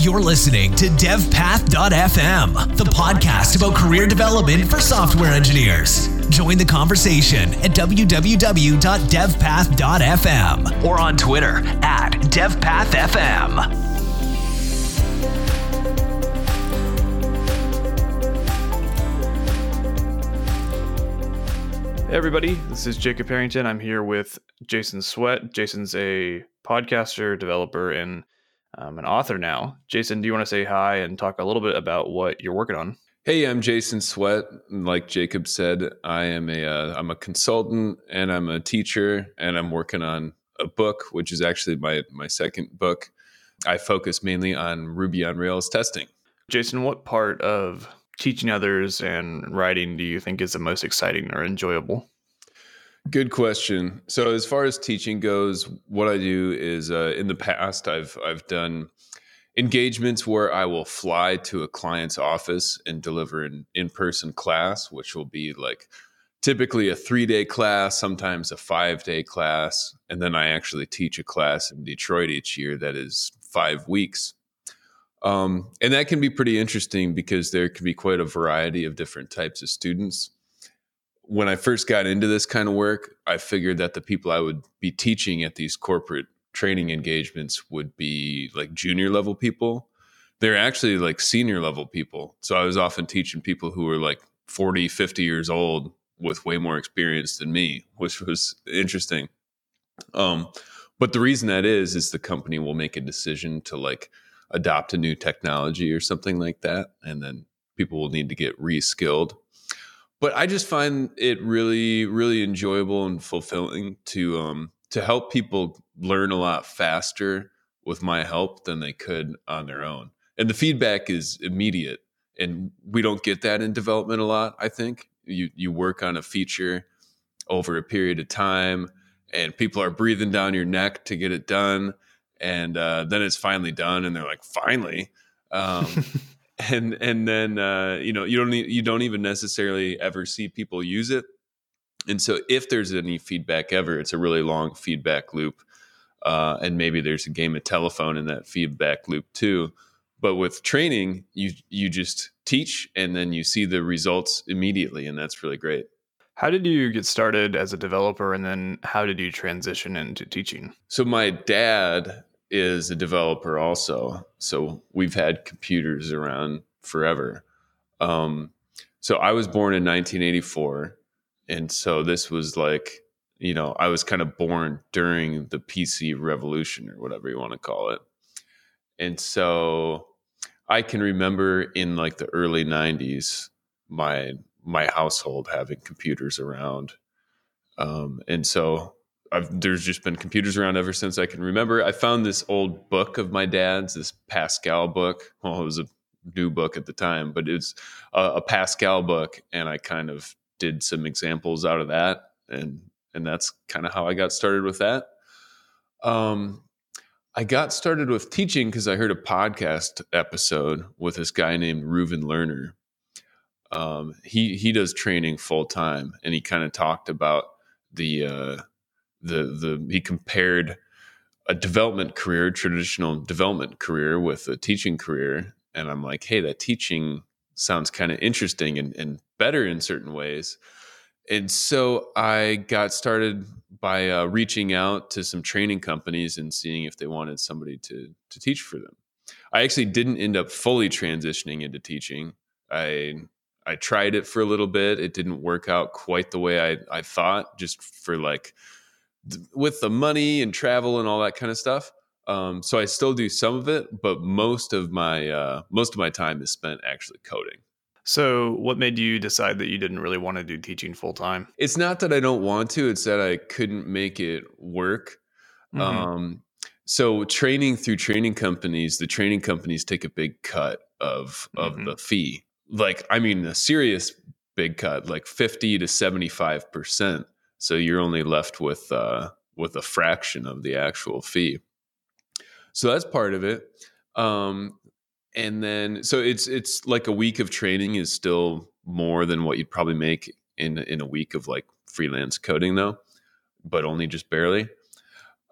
You're listening to DevPath.fm, the podcast about career development for software engineers. Join the conversation at www.devpath.fm or on Twitter at DevPathFM. Hey everybody, this is Jacob Harrington. I'm here with Jason Swett. Jason's a podcaster, developer, and um, an author now. Jason, do you want to say hi and talk a little bit about what you're working on? Hey, I'm Jason Swett. Like Jacob said, I am a uh, a consultant and I'm a teacher, and I'm working on a book, which is actually my my second book. I focus mainly on Ruby on Rails testing. Jason, what part of teaching others and writing do you think is the most exciting or enjoyable? Good question. So as far as teaching goes, what I do is uh, in the past I've I've done engagements where I will fly to a client's office and deliver an in-person class, which will be like typically a three-day class, sometimes a five-day class, and then I actually teach a class in Detroit each year that is five weeks. Um, and that can be pretty interesting because there can be quite a variety of different types of students. When I first got into this kind of work, I figured that the people I would be teaching at these corporate training engagements would be like junior level people. They're actually like senior level people. So I was often teaching people who were like 40, 50 years old with way more experience than me, which was interesting. Um, but the reason that is, is the company will make a decision to like, adopt a new technology or something like that. And then people will need to get reskilled. But I just find it really, really enjoyable and fulfilling to um, to help people learn a lot faster with my help than they could on their own. And the feedback is immediate. And we don't get that in development a lot, I think. You you work on a feature over a period of time and people are breathing down your neck to get it done and uh, then it's finally done, and they're like, finally. Um, and and then uh, you know you don't you don't even necessarily ever see people use it. And so if there's any feedback ever, it's a really long feedback loop, uh, and maybe there's a game of telephone in that feedback loop too. But with training, you you just teach and then you see the results immediately, and that's really great. How did you get started as a developer, and then how did you transition into teaching? So my dad is a developer also. So we've had computers around forever. Um, so I was born in 1984. And so this was like, you know, I was kind of born during the PC revolution or whatever you want to call it. And so I can remember in like the early 90s, my my household having computers around. Um, and so I've, there's just been computers around ever since I can remember. I found this old book of my dad's, this Pascal book. Well, it was a new book at the time, but it's a, a Pascal book, and I kind of did some examples out of that, and and that's kind of how I got started with that. Um, I got started with teaching because I heard a podcast episode with this guy named Reuven Lerner. Um, he he does training full time, and he kind of talked about the uh, the the he compared a development career, traditional development career, with a teaching career, and I'm like, hey, that teaching sounds kind of interesting and, and better in certain ways. And so I got started by uh, reaching out to some training companies and seeing if they wanted somebody to to teach for them. I actually didn't end up fully transitioning into teaching. I I tried it for a little bit. It didn't work out quite the way I, I thought, just for like with the money and travel and all that kind of stuff. Um, so I still do some of it, but most of my uh, most of my time is spent actually coding. So, what made you decide that you didn't really want to do teaching full time? It's not that I don't want to; it's that I couldn't make it work. Mm-hmm. Um, so, training through training companies, the training companies take a big cut of of mm-hmm. the fee. Like, I mean, a serious big cut, like fifty to seventy five percent so you're only left with uh, with a fraction of the actual fee. So that's part of it. Um, and then so it's it's like a week of training is still more than what you'd probably make in in a week of like freelance coding though, but only just barely.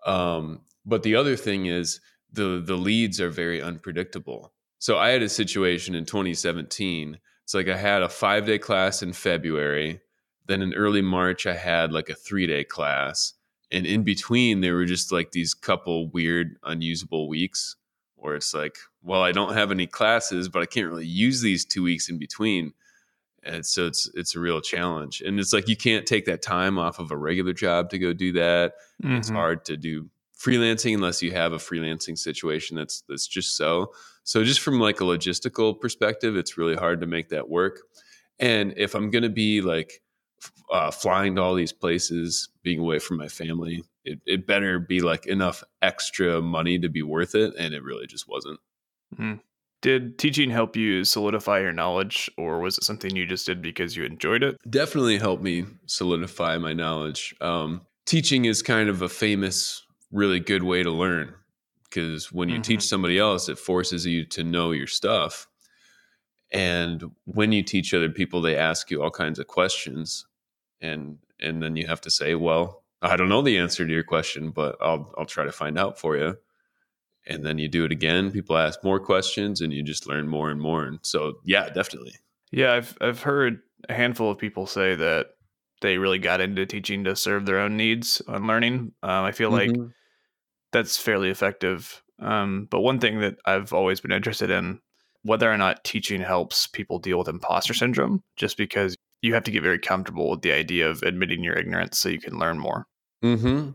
Um, but the other thing is the the leads are very unpredictable. So I had a situation in 2017. It's like I had a five day class in February. Then in early March, I had like a three day class. And in between, there were just like these couple weird, unusable weeks where it's like, well, I don't have any classes, but I can't really use these two weeks in between. And so it's it's a real challenge. And it's like you can't take that time off of a regular job to go do that. Mm-hmm. It's hard to do freelancing unless you have a freelancing situation that's that's just so. So just from like a logistical perspective, it's really hard to make that work. And if I'm going to be like uh, flying to all these places, being away from my family, it, it better be like enough extra money to be worth it. And it really just wasn't. Mm-hmm. Did teaching help you solidify your knowledge, or was it something you just did because you enjoyed it? Definitely helped me solidify my knowledge. Um, teaching is kind of a famous, really good way to learn because when you mm-hmm. teach somebody else, it forces you to know your stuff. And when you teach other people, they ask you all kinds of questions, and and then you have to say, "Well, I don't know the answer to your question, but I'll I'll try to find out for you." and then you do it again people ask more questions and you just learn more and more and so yeah definitely yeah i've i've heard a handful of people say that they really got into teaching to serve their own needs on learning um, i feel mm-hmm. like that's fairly effective um, but one thing that i've always been interested in whether or not teaching helps people deal with imposter syndrome just because you have to get very comfortable with the idea of admitting your ignorance so you can learn more mm-hmm.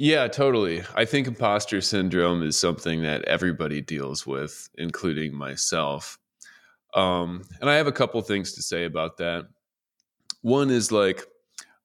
Yeah, totally. I think imposter syndrome is something that everybody deals with, including myself. Um, and I have a couple things to say about that. One is like,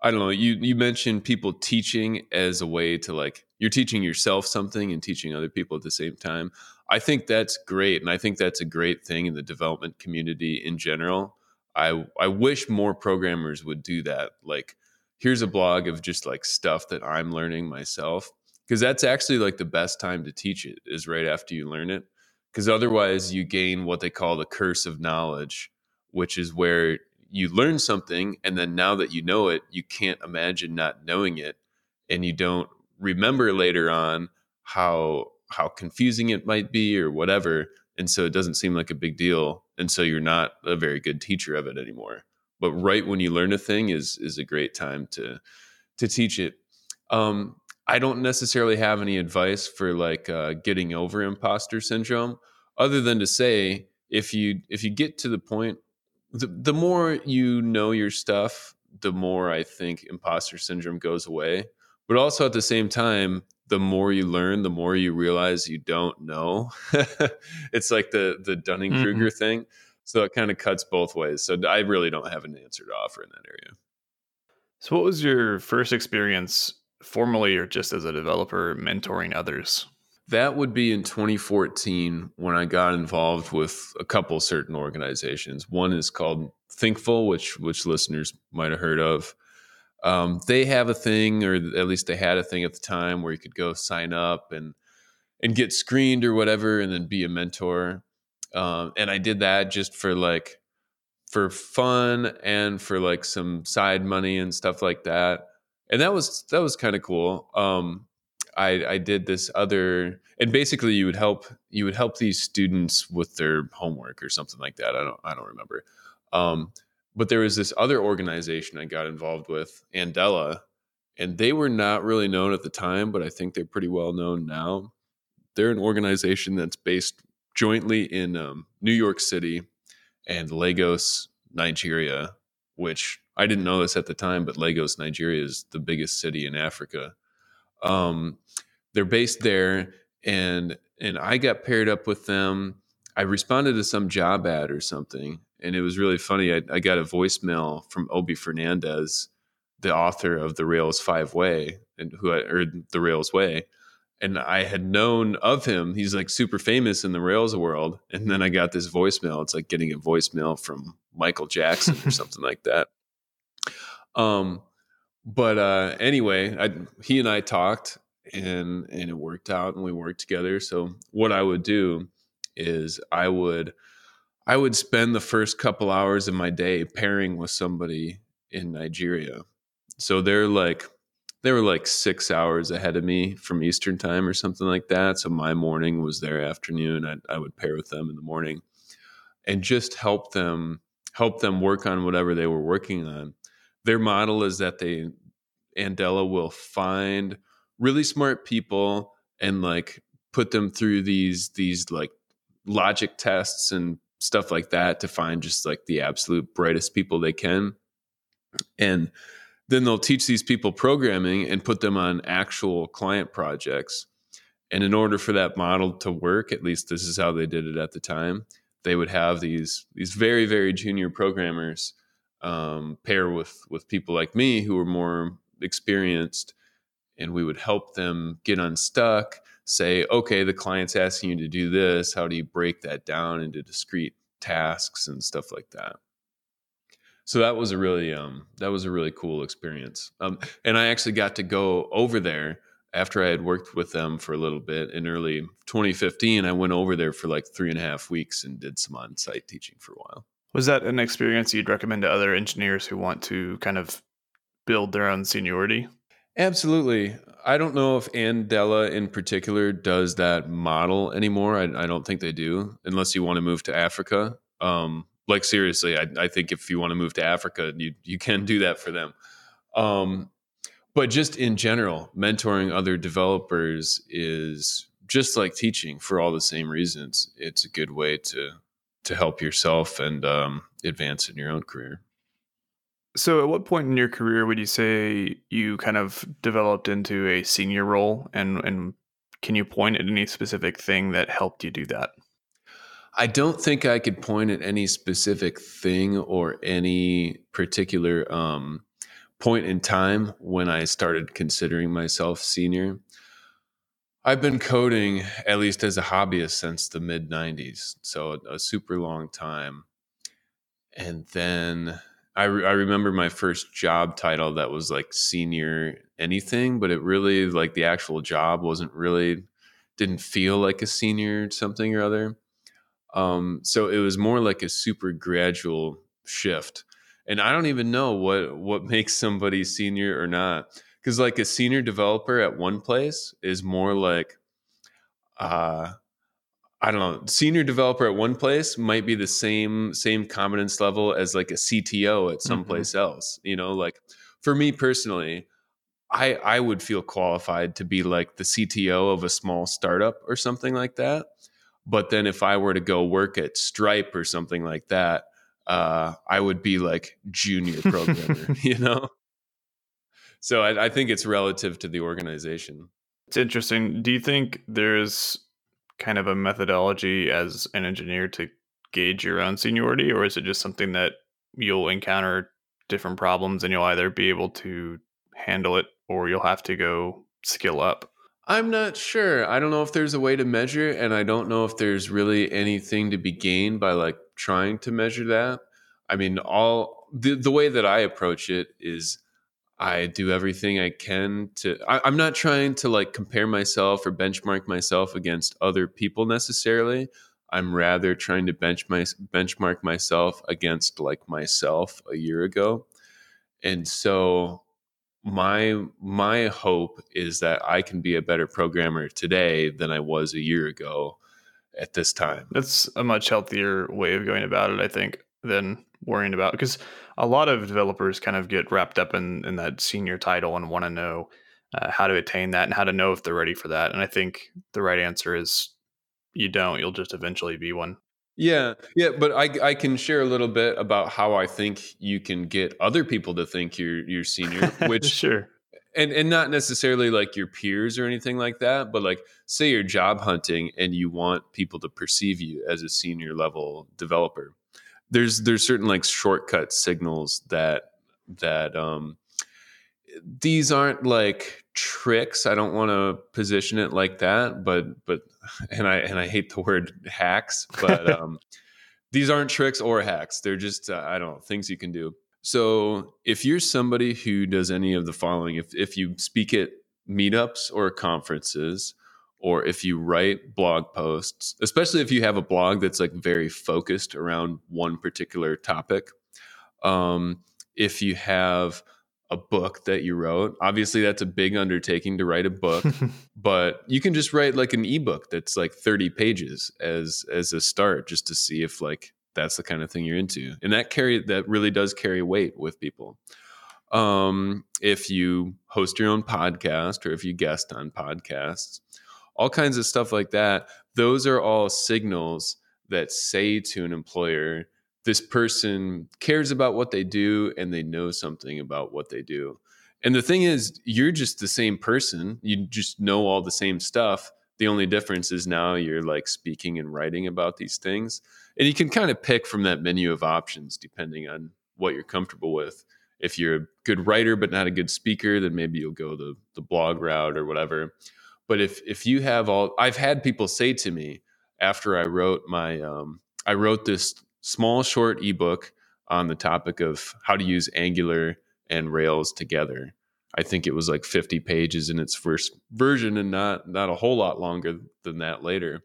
I don't know, you you mentioned people teaching as a way to like you're teaching yourself something and teaching other people at the same time. I think that's great and I think that's a great thing in the development community in general. I I wish more programmers would do that. Like here's a blog of just like stuff that I'm learning myself. Because that's actually like the best time to teach it is right after you learn it. Because otherwise, you gain what they call the curse of knowledge, which is where you learn something and then now that you know it, you can't imagine not knowing it. And you don't remember later on how how confusing it might be or whatever and so it doesn't seem like a big deal and so you're not a very good teacher of it anymore. But right when you learn a thing is is a great time to to teach it. Um, i don't necessarily have any advice for like uh, getting over imposter syndrome other than to say if you if you get to the point the, the more you know your stuff the more i think imposter syndrome goes away. But also at the same time the more you learn the more you realize you don't know it's like the the dunning-kruger mm-hmm. thing so it kind of cuts both ways. So I really don't have an answer to offer in that area. So, what was your first experience, formally or just as a developer, mentoring others? That would be in 2014 when I got involved with a couple certain organizations. One is called Thinkful, which which listeners might have heard of. Um, they have a thing, or at least they had a thing at the time, where you could go sign up and and get screened or whatever, and then be a mentor um, and I did that just for like for fun and for like some side money and stuff like that. And that was that was kind of cool. Um, I I did this other and basically you would help you would help these students with their homework or something like that. I don't I don't remember. Um, but there was this other organization I got involved with, Andela, and they were not really known at the time, but I think they're pretty well known now. They're an organization that's based jointly in um, New York City and Lagos, Nigeria, which I didn't know this at the time, but Lagos, Nigeria is the biggest city in Africa. Um, they're based there, and and I got paired up with them. I responded to some job ad or something, and it was really funny. I, I got a voicemail from Obi Fernandez, the author of the Rails Five Way, and who I, or the Rails Way, and I had known of him. He's like super famous in the Rails world. And then I got this voicemail. It's like getting a voicemail from Michael Jackson or something like that. Um, but uh, anyway, I, he and I talked, and and it worked out, and we worked together. So what I would do is I would I would spend the first couple hours of my day pairing with somebody in Nigeria. So they're like they were like six hours ahead of me from Eastern time or something like that. So my morning was their afternoon. I, I would pair with them in the morning and just help them help them work on whatever they were working on. Their model is that they Andela will find really smart people and like put them through these these like logic tests and stuff like that to find just like the absolute brightest people they can. And then they'll teach these people programming and put them on actual client projects. And in order for that model to work at least this is how they did it at the time they would have these these very very junior programmers um, pair with with people like me who were more experienced and we would help them get unstuck say okay the client's asking you to do this how do you break that down into discrete tasks and stuff like that? So that was a really um, that was a really cool experience. Um, and i actually got to go over there after i had worked with them for a little bit in early 2015 i went over there for like three and a half weeks and did some on-site teaching for a while. Was that an experience you'd recommend to other engineers who want to kind of build their own seniority Absolutely. I don't know if Andela in particular does that model anymore. I, I don't think they do, unless you want to move to Africa. Um, like seriously, I, I, think if you want to move to Africa, you you can do that for them. Um, but just in general, mentoring other developers is just like teaching for all the same reasons. It's a good way to to help yourself and um, advance in your own career. So, at what point in your career would you say you kind of developed into a senior role, and and can you point at any specific thing that helped you do that? I don't think I could point at any specific thing or any particular um, point in time when I started considering myself senior. I've been coding, at least as a hobbyist, since the mid 90s, so a, a super long time. And then I, re- I remember my first job title that was like senior anything, but it really like the actual job wasn't really didn't feel like a senior something or other. Um, so it was more like a super gradual shift, and I don't even know what what makes somebody senior or not. Because like a senior developer at one place is more like uh, I don't know, senior developer at one place might be the same same competence level as like a CTO at someplace mm-hmm. else. You know, like for me personally, I I would feel qualified to be like the CTO of a small startup or something like that. But then if I were to go work at Stripe or something like that, uh, I would be like junior programmer, you know? So I, I think it's relative to the organization. It's interesting. Do you think there's kind of a methodology as an engineer to gauge your own seniority, or is it just something that you'll encounter different problems and you'll either be able to handle it or you'll have to go skill up? I'm not sure. I don't know if there's a way to measure, and I don't know if there's really anything to be gained by like trying to measure that. I mean, all the, the way that I approach it is I do everything I can to. I, am not trying to like compare myself or benchmark myself against other people necessarily. I'm rather trying to bench my benchmark myself against like myself a year ago, and so my my hope is that I can be a better programmer today than I was a year ago at this time. That's a much healthier way of going about it, I think, than worrying about because a lot of developers kind of get wrapped up in, in that senior title and want to know uh, how to attain that and how to know if they're ready for that. And I think the right answer is you don't. You'll just eventually be one. Yeah, yeah, but I I can share a little bit about how I think you can get other people to think you're you're senior, which sure. And and not necessarily like your peers or anything like that, but like say you're job hunting and you want people to perceive you as a senior level developer there's there's certain like shortcut signals that that um these aren't like tricks. I don't want to position it like that but but and i and i hate the word hacks but um these aren't tricks or hacks. They're just uh, i don't know things you can do. So if you're somebody who does any of the following if if you speak at meetups or conferences or if you write blog posts, especially if you have a blog that's like very focused around one particular topic. Um, if you have a book that you wrote. Obviously, that's a big undertaking to write a book, but you can just write like an ebook that's like 30 pages as as a start just to see if like that's the kind of thing you're into. And that carry that really does carry weight with people. Um, if you host your own podcast or if you guest on podcasts, all kinds of stuff like that, those are all signals that say to an employer, this person cares about what they do and they know something about what they do. And the thing is, you're just the same person. You just know all the same stuff. The only difference is now you're like speaking and writing about these things. And you can kind of pick from that menu of options depending on what you're comfortable with. If you're a good writer but not a good speaker, then maybe you'll go the the blog route or whatever. But if if you have all I've had people say to me after I wrote my um, I wrote this small short ebook on the topic of how to use Angular and Rails together. I think it was like 50 pages in its first version and not not a whole lot longer than that later.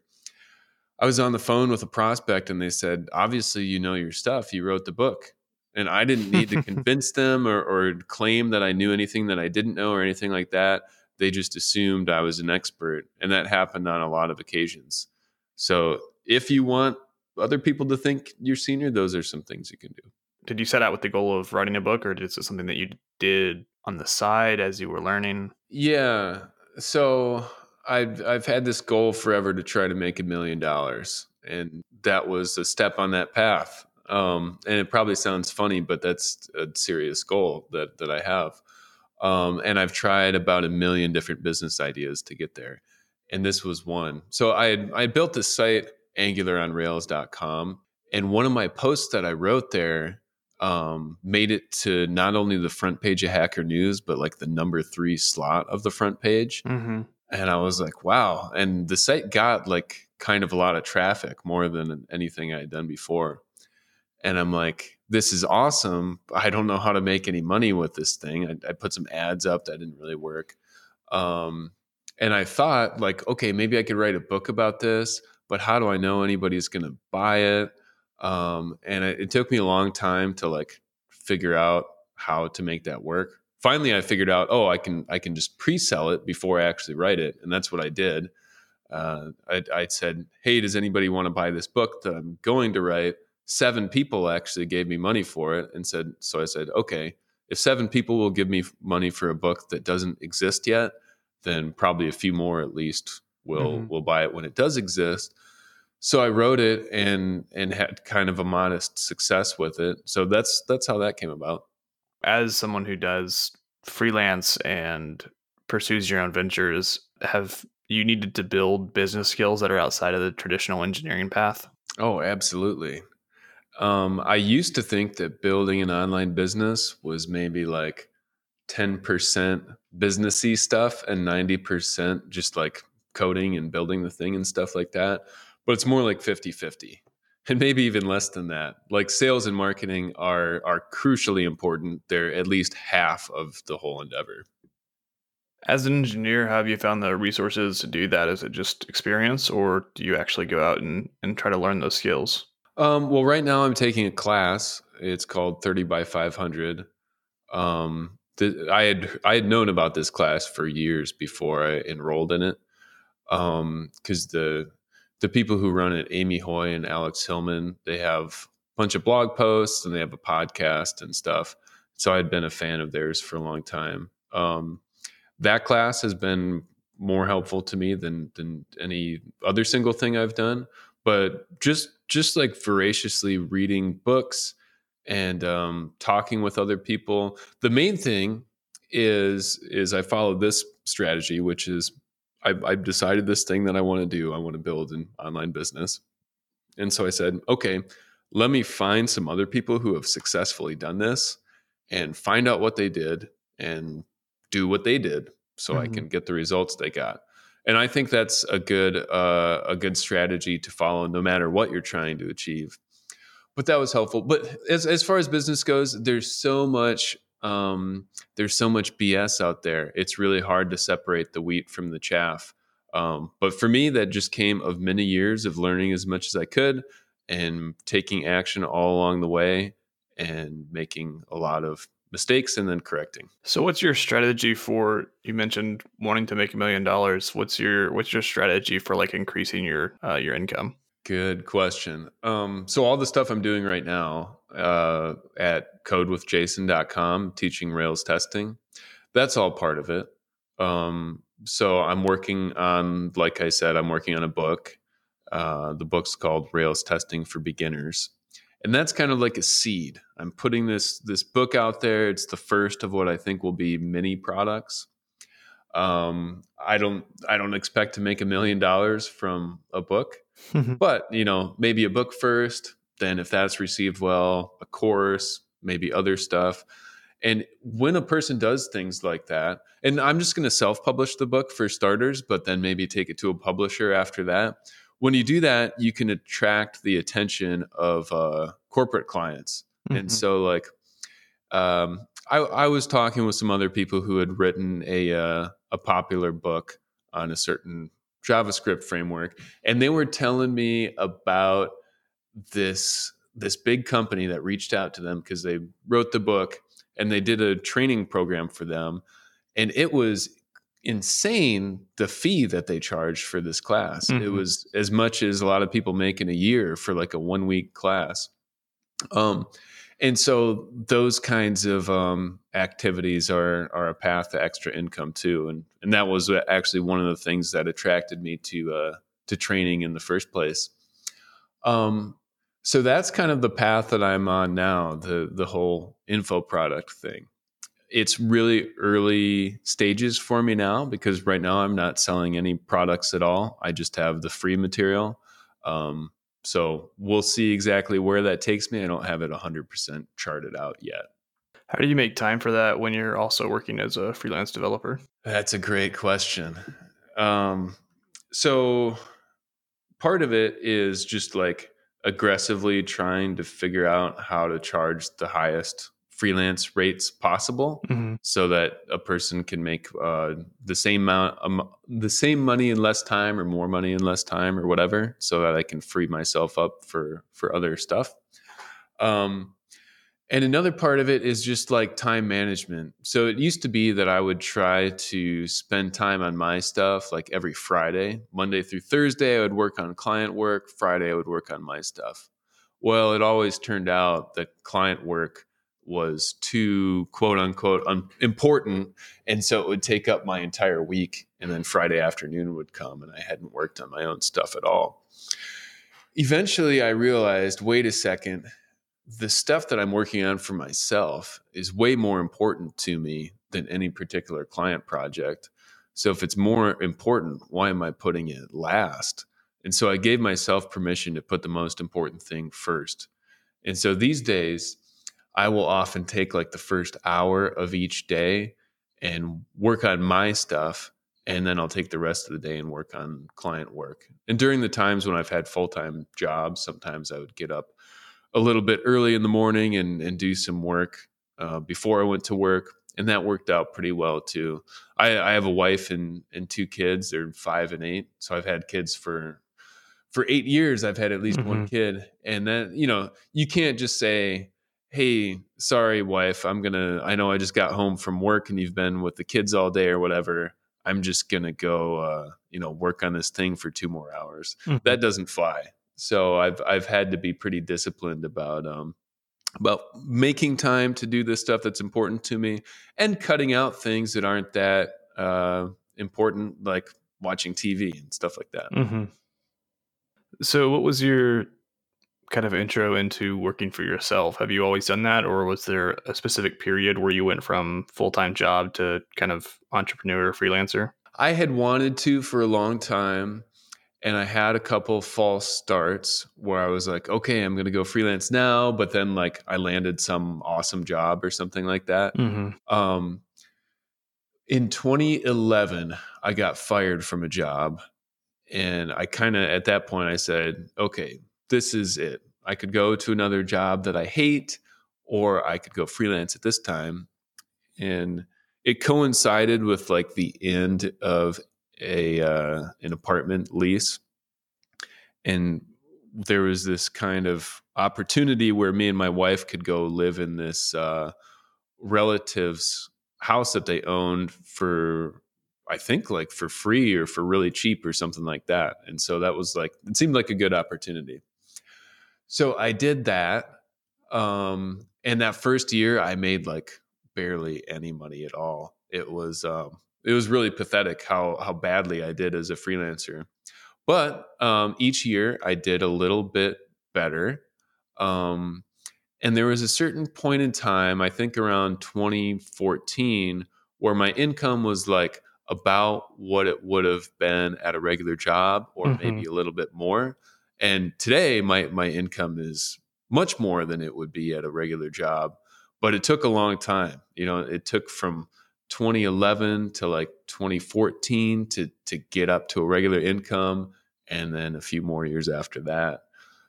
I was on the phone with a prospect and they said, "Obviously you know your stuff. You wrote the book." And I didn't need to convince them or, or claim that I knew anything that I didn't know or anything like that. They just assumed I was an expert, and that happened on a lot of occasions. So if you want other people to think you're senior, those are some things you can do. Did you set out with the goal of writing a book, or is it something that you did on the side as you were learning? Yeah. So I've I've had this goal forever to try to make a million dollars, and that was a step on that path. Um, and it probably sounds funny, but that's a serious goal that that I have. Um, and I've tried about a million different business ideas to get there, and this was one. So I had, I built this site angularonrails.com. And one of my posts that I wrote there um, made it to not only the front page of Hacker News, but like the number three slot of the front page. Mm-hmm. And I was like, wow. And the site got like kind of a lot of traffic, more than anything I had done before. And I'm like, this is awesome. I don't know how to make any money with this thing. I, I put some ads up that didn't really work. Um, and I thought, like, okay, maybe I could write a book about this but how do I know anybody's going to buy it? Um, and it, it took me a long time to like figure out how to make that work. Finally, I figured out, oh, I can I can just pre-sell it before I actually write it, and that's what I did. Uh, I, I said, hey, does anybody want to buy this book that I'm going to write? Seven people actually gave me money for it, and said, so I said, okay, if seven people will give me money for a book that doesn't exist yet, then probably a few more at least will mm-hmm. will buy it when it does exist. So I wrote it and and had kind of a modest success with it. So that's that's how that came about. As someone who does freelance and pursues your own ventures, have you needed to build business skills that are outside of the traditional engineering path? Oh, absolutely. Um, I used to think that building an online business was maybe like 10% businessy stuff and 90% just like coding and building the thing and stuff like that. But it's more like 50 50 and maybe even less than that. Like sales and marketing are are crucially important. They're at least half of the whole endeavor. As an engineer, have you found the resources to do that? Is it just experience, or do you actually go out and, and try to learn those skills? Um, well, right now I'm taking a class. It's called 30 by 500. Um, th- I had I had known about this class for years before I enrolled in it because um, the the people who run it, Amy Hoy and Alex Hillman, they have a bunch of blog posts and they have a podcast and stuff. So I'd been a fan of theirs for a long time. Um, that class has been more helpful to me than than any other single thing I've done. But just just like voraciously reading books and um, talking with other people. The main thing is is I followed this strategy, which is I've, I've decided this thing that I want to do. I want to build an online business. And so I said, okay, let me find some other people who have successfully done this and find out what they did and do what they did so mm-hmm. I can get the results they got. And I think that's a good uh, a good strategy to follow no matter what you're trying to achieve. But that was helpful. But as as far as business goes, there's so much um, there's so much BS out there. It's really hard to separate the wheat from the chaff. Um, but for me, that just came of many years of learning as much as I could and taking action all along the way and making a lot of mistakes and then correcting. So what's your strategy for you mentioned wanting to make a million dollars? What's your what's your strategy for like increasing your uh, your income? Good question. Um, so all the stuff I'm doing right now uh, at codewithjason.com, teaching Rails testing, that's all part of it. Um, so I'm working on, like I said, I'm working on a book. Uh, the book's called Rails Testing for Beginners, and that's kind of like a seed. I'm putting this this book out there. It's the first of what I think will be many products. Um, I don't I don't expect to make a million dollars from a book, but you know maybe a book first. Then if that's received well, a course, maybe other stuff. And when a person does things like that, and I'm just going to self publish the book for starters, but then maybe take it to a publisher after that. When you do that, you can attract the attention of uh, corporate clients. Mm-hmm. And so, like, um, I, I, was talking with some other people who had written a uh, a popular book on a certain JavaScript framework, and they were telling me about this this big company that reached out to them because they wrote the book and they did a training program for them and it was insane the fee that they charged for this class mm-hmm. it was as much as a lot of people make in a year for like a one week class um and so those kinds of um, activities are are a path to extra income too and and that was actually one of the things that attracted me to uh to training in the first place um so that's kind of the path that I'm on now, the the whole info product thing. It's really early stages for me now because right now I'm not selling any products at all. I just have the free material. Um, so we'll see exactly where that takes me. I don't have it 100% charted out yet. How do you make time for that when you're also working as a freelance developer? That's a great question. Um, so part of it is just like aggressively trying to figure out how to charge the highest freelance rates possible mm-hmm. so that a person can make uh, the same amount um, the same money in less time or more money in less time or whatever so that i can free myself up for for other stuff um, and another part of it is just like time management. So it used to be that I would try to spend time on my stuff like every Friday. Monday through Thursday, I would work on client work. Friday, I would work on my stuff. Well, it always turned out that client work was too quote unquote un- important. And so it would take up my entire week. And then Friday afternoon would come and I hadn't worked on my own stuff at all. Eventually, I realized wait a second the stuff that I'm working on for myself is way more important to me than any particular client project. So if it's more important, why am I putting it last? And so I gave myself permission to put the most important thing first. And so these days, I will often take like the first hour of each day and work on my stuff. And then I'll take the rest of the day and work on client work. And during the times when I've had full time jobs, sometimes I would get up a little bit early in the morning and, and do some work uh, before I went to work. And that worked out pretty well too. I, I have a wife and, and two kids. They're five and eight. So I've had kids for for eight years. I've had at least mm-hmm. one kid. And then, you know, you can't just say, Hey, sorry, wife, I'm gonna I know I just got home from work and you've been with the kids all day or whatever. I'm just gonna go uh, you know, work on this thing for two more hours. Mm-hmm. That doesn't fly. So I've I've had to be pretty disciplined about um, about making time to do the stuff that's important to me and cutting out things that aren't that uh, important, like watching TV and stuff like that. Mm-hmm. So, what was your kind of intro into working for yourself? Have you always done that, or was there a specific period where you went from full time job to kind of entrepreneur freelancer? I had wanted to for a long time and I had a couple false starts where I was like, okay, I'm going to go freelance now, but then like I landed some awesome job or something like that. Mm-hmm. Um, in 2011, I got fired from a job, and I kind of at that point I said, okay, this is it. I could go to another job that I hate, or I could go freelance at this time, and it coincided with like the end of a uh, an apartment lease, and there was this kind of opportunity where me and my wife could go live in this uh, relatives' house that they owned for I think like for free or for really cheap or something like that. And so that was like it seemed like a good opportunity. So I did that. Um, and that first year I made like barely any money at all. It was um, it was really pathetic how how badly I did as a freelancer. But um, each year I did a little bit better. Um, and there was a certain point in time, I think around 2014, where my income was like about what it would have been at a regular job or mm-hmm. maybe a little bit more. And today my my income is much more than it would be at a regular job. But it took a long time. You know, it took from 2011 to like 2014 to to get up to a regular income and then a few more years after that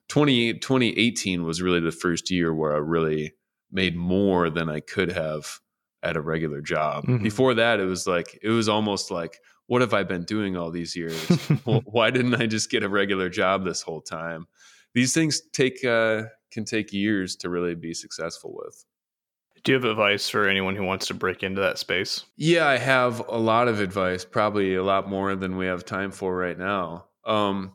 20, 2018 was really the first year where i really made more than i could have at a regular job mm-hmm. before that it was like it was almost like what have i been doing all these years why didn't i just get a regular job this whole time these things take uh, can take years to really be successful with do you have advice for anyone who wants to break into that space? Yeah, I have a lot of advice, probably a lot more than we have time for right now. Um,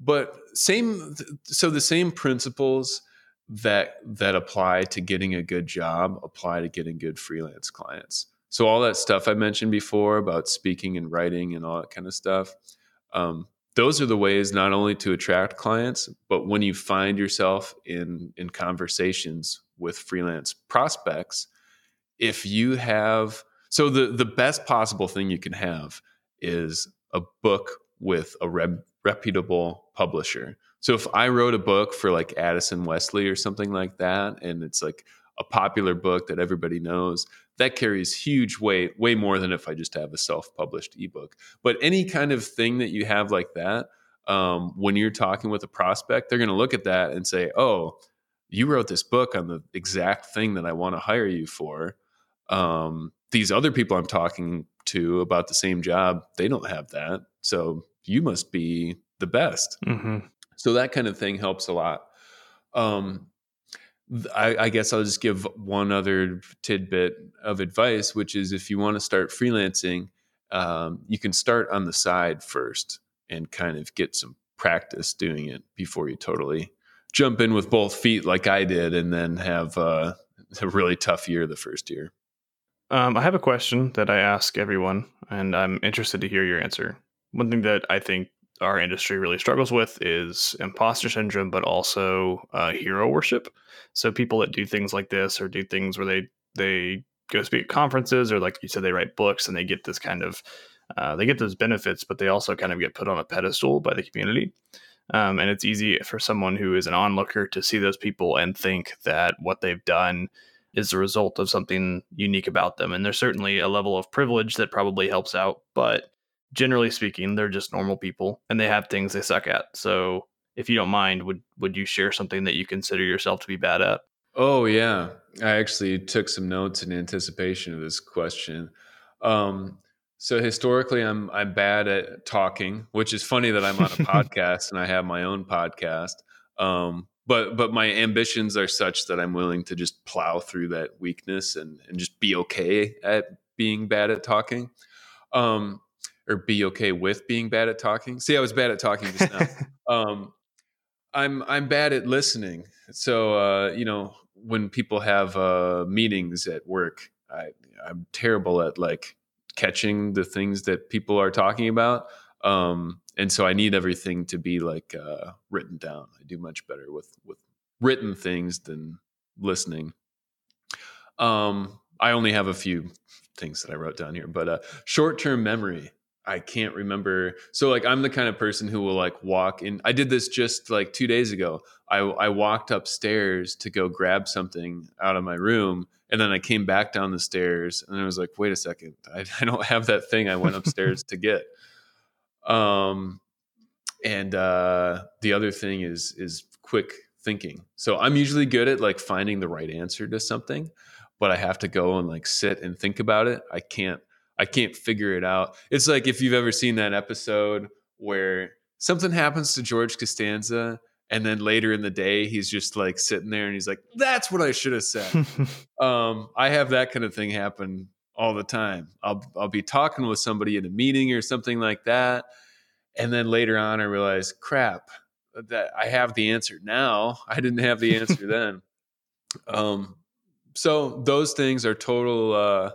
but same, so the same principles that that apply to getting a good job apply to getting good freelance clients. So all that stuff I mentioned before about speaking and writing and all that kind of stuff, um, those are the ways not only to attract clients, but when you find yourself in in conversations with freelance prospects, if you have so the the best possible thing you can have is a book with a rep, reputable publisher. So if I wrote a book for like Addison Wesley or something like that, and it's like a popular book that everybody knows, that carries huge weight, way more than if I just have a self-published ebook. But any kind of thing that you have like that, um, when you're talking with a prospect, they're going to look at that and say, "Oh, you wrote this book on the exact thing that I want to hire you for." Um, these other people I'm talking to about the same job, they don't have that, so you must be the best. Mm-hmm. So that kind of thing helps a lot. Um, I, I, guess I'll just give one other tidbit of advice, which is if you want to start freelancing, um, you can start on the side first and kind of get some practice doing it before you totally jump in with both feet like I did and then have uh, a really tough year the first year. Um, I have a question that I ask everyone, and I'm interested to hear your answer. One thing that I think our industry really struggles with is imposter syndrome, but also uh, hero worship. So people that do things like this or do things where they they go speak at conferences or like you said they write books and they get this kind of uh, they get those benefits, but they also kind of get put on a pedestal by the community. Um, and it's easy for someone who is an onlooker to see those people and think that what they've done is the result of something unique about them. And there's certainly a level of privilege that probably helps out, but generally speaking, they're just normal people and they have things they suck at. So if you don't mind, would would you share something that you consider yourself to be bad at? Oh yeah, I actually took some notes in anticipation of this question. Um, so historically, I'm I'm bad at talking, which is funny that I'm on a podcast and I have my own podcast. Um, but but my ambitions are such that I'm willing to just plow through that weakness and and just be okay at being bad at talking. Um, or be okay with being bad at talking. See, I was bad at talking just now. um, I'm I'm bad at listening. So uh, you know, when people have uh, meetings at work, I, I'm terrible at like catching the things that people are talking about. Um, and so I need everything to be like uh, written down. I do much better with with written things than listening. Um, I only have a few things that I wrote down here, but uh, short term memory I can't remember. So like I'm the kind of person who will like walk in. I did this just like two days ago. I I walked upstairs to go grab something out of my room, and then I came back down the stairs, and I was like, wait a second, I, I don't have that thing I went upstairs to get. Um, and uh, the other thing is is quick thinking. So I'm usually good at like finding the right answer to something, but I have to go and like sit and think about it. I can't I can't figure it out. It's like if you've ever seen that episode where something happens to George Costanza and then later in the day he's just like sitting there and he's like that's what i should have said. Um, i have that kind of thing happen all the time. I'll i'll be talking with somebody in a meeting or something like that and then later on i realize crap that i have the answer now. I didn't have the answer then. Um, so those things are total uh,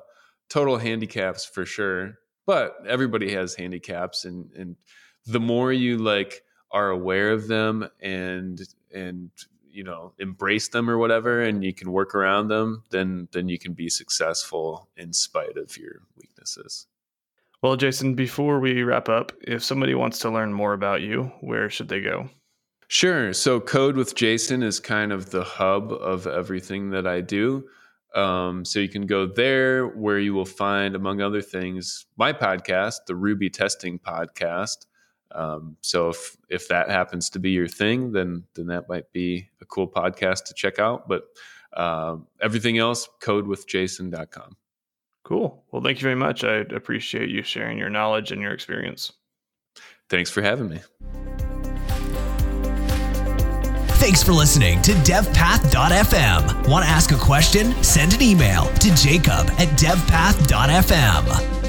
total handicaps for sure but everybody has handicaps and and the more you like are aware of them and and you know embrace them or whatever and you can work around them then then you can be successful in spite of your weaknesses. Well jason before we wrap up if somebody wants to learn more about you where should they go? Sure. So code with jason is kind of the hub of everything that i do um, so you can go there where you will find among other things my podcast the ruby testing podcast um, so if if that happens to be your thing, then then that might be a cool podcast to check out. But uh, everything else, codewithjason.com. Cool. Well, thank you very much. I appreciate you sharing your knowledge and your experience. Thanks for having me. Thanks for listening to devpath.fm. Want to ask a question? Send an email to jacob at devpath.fm.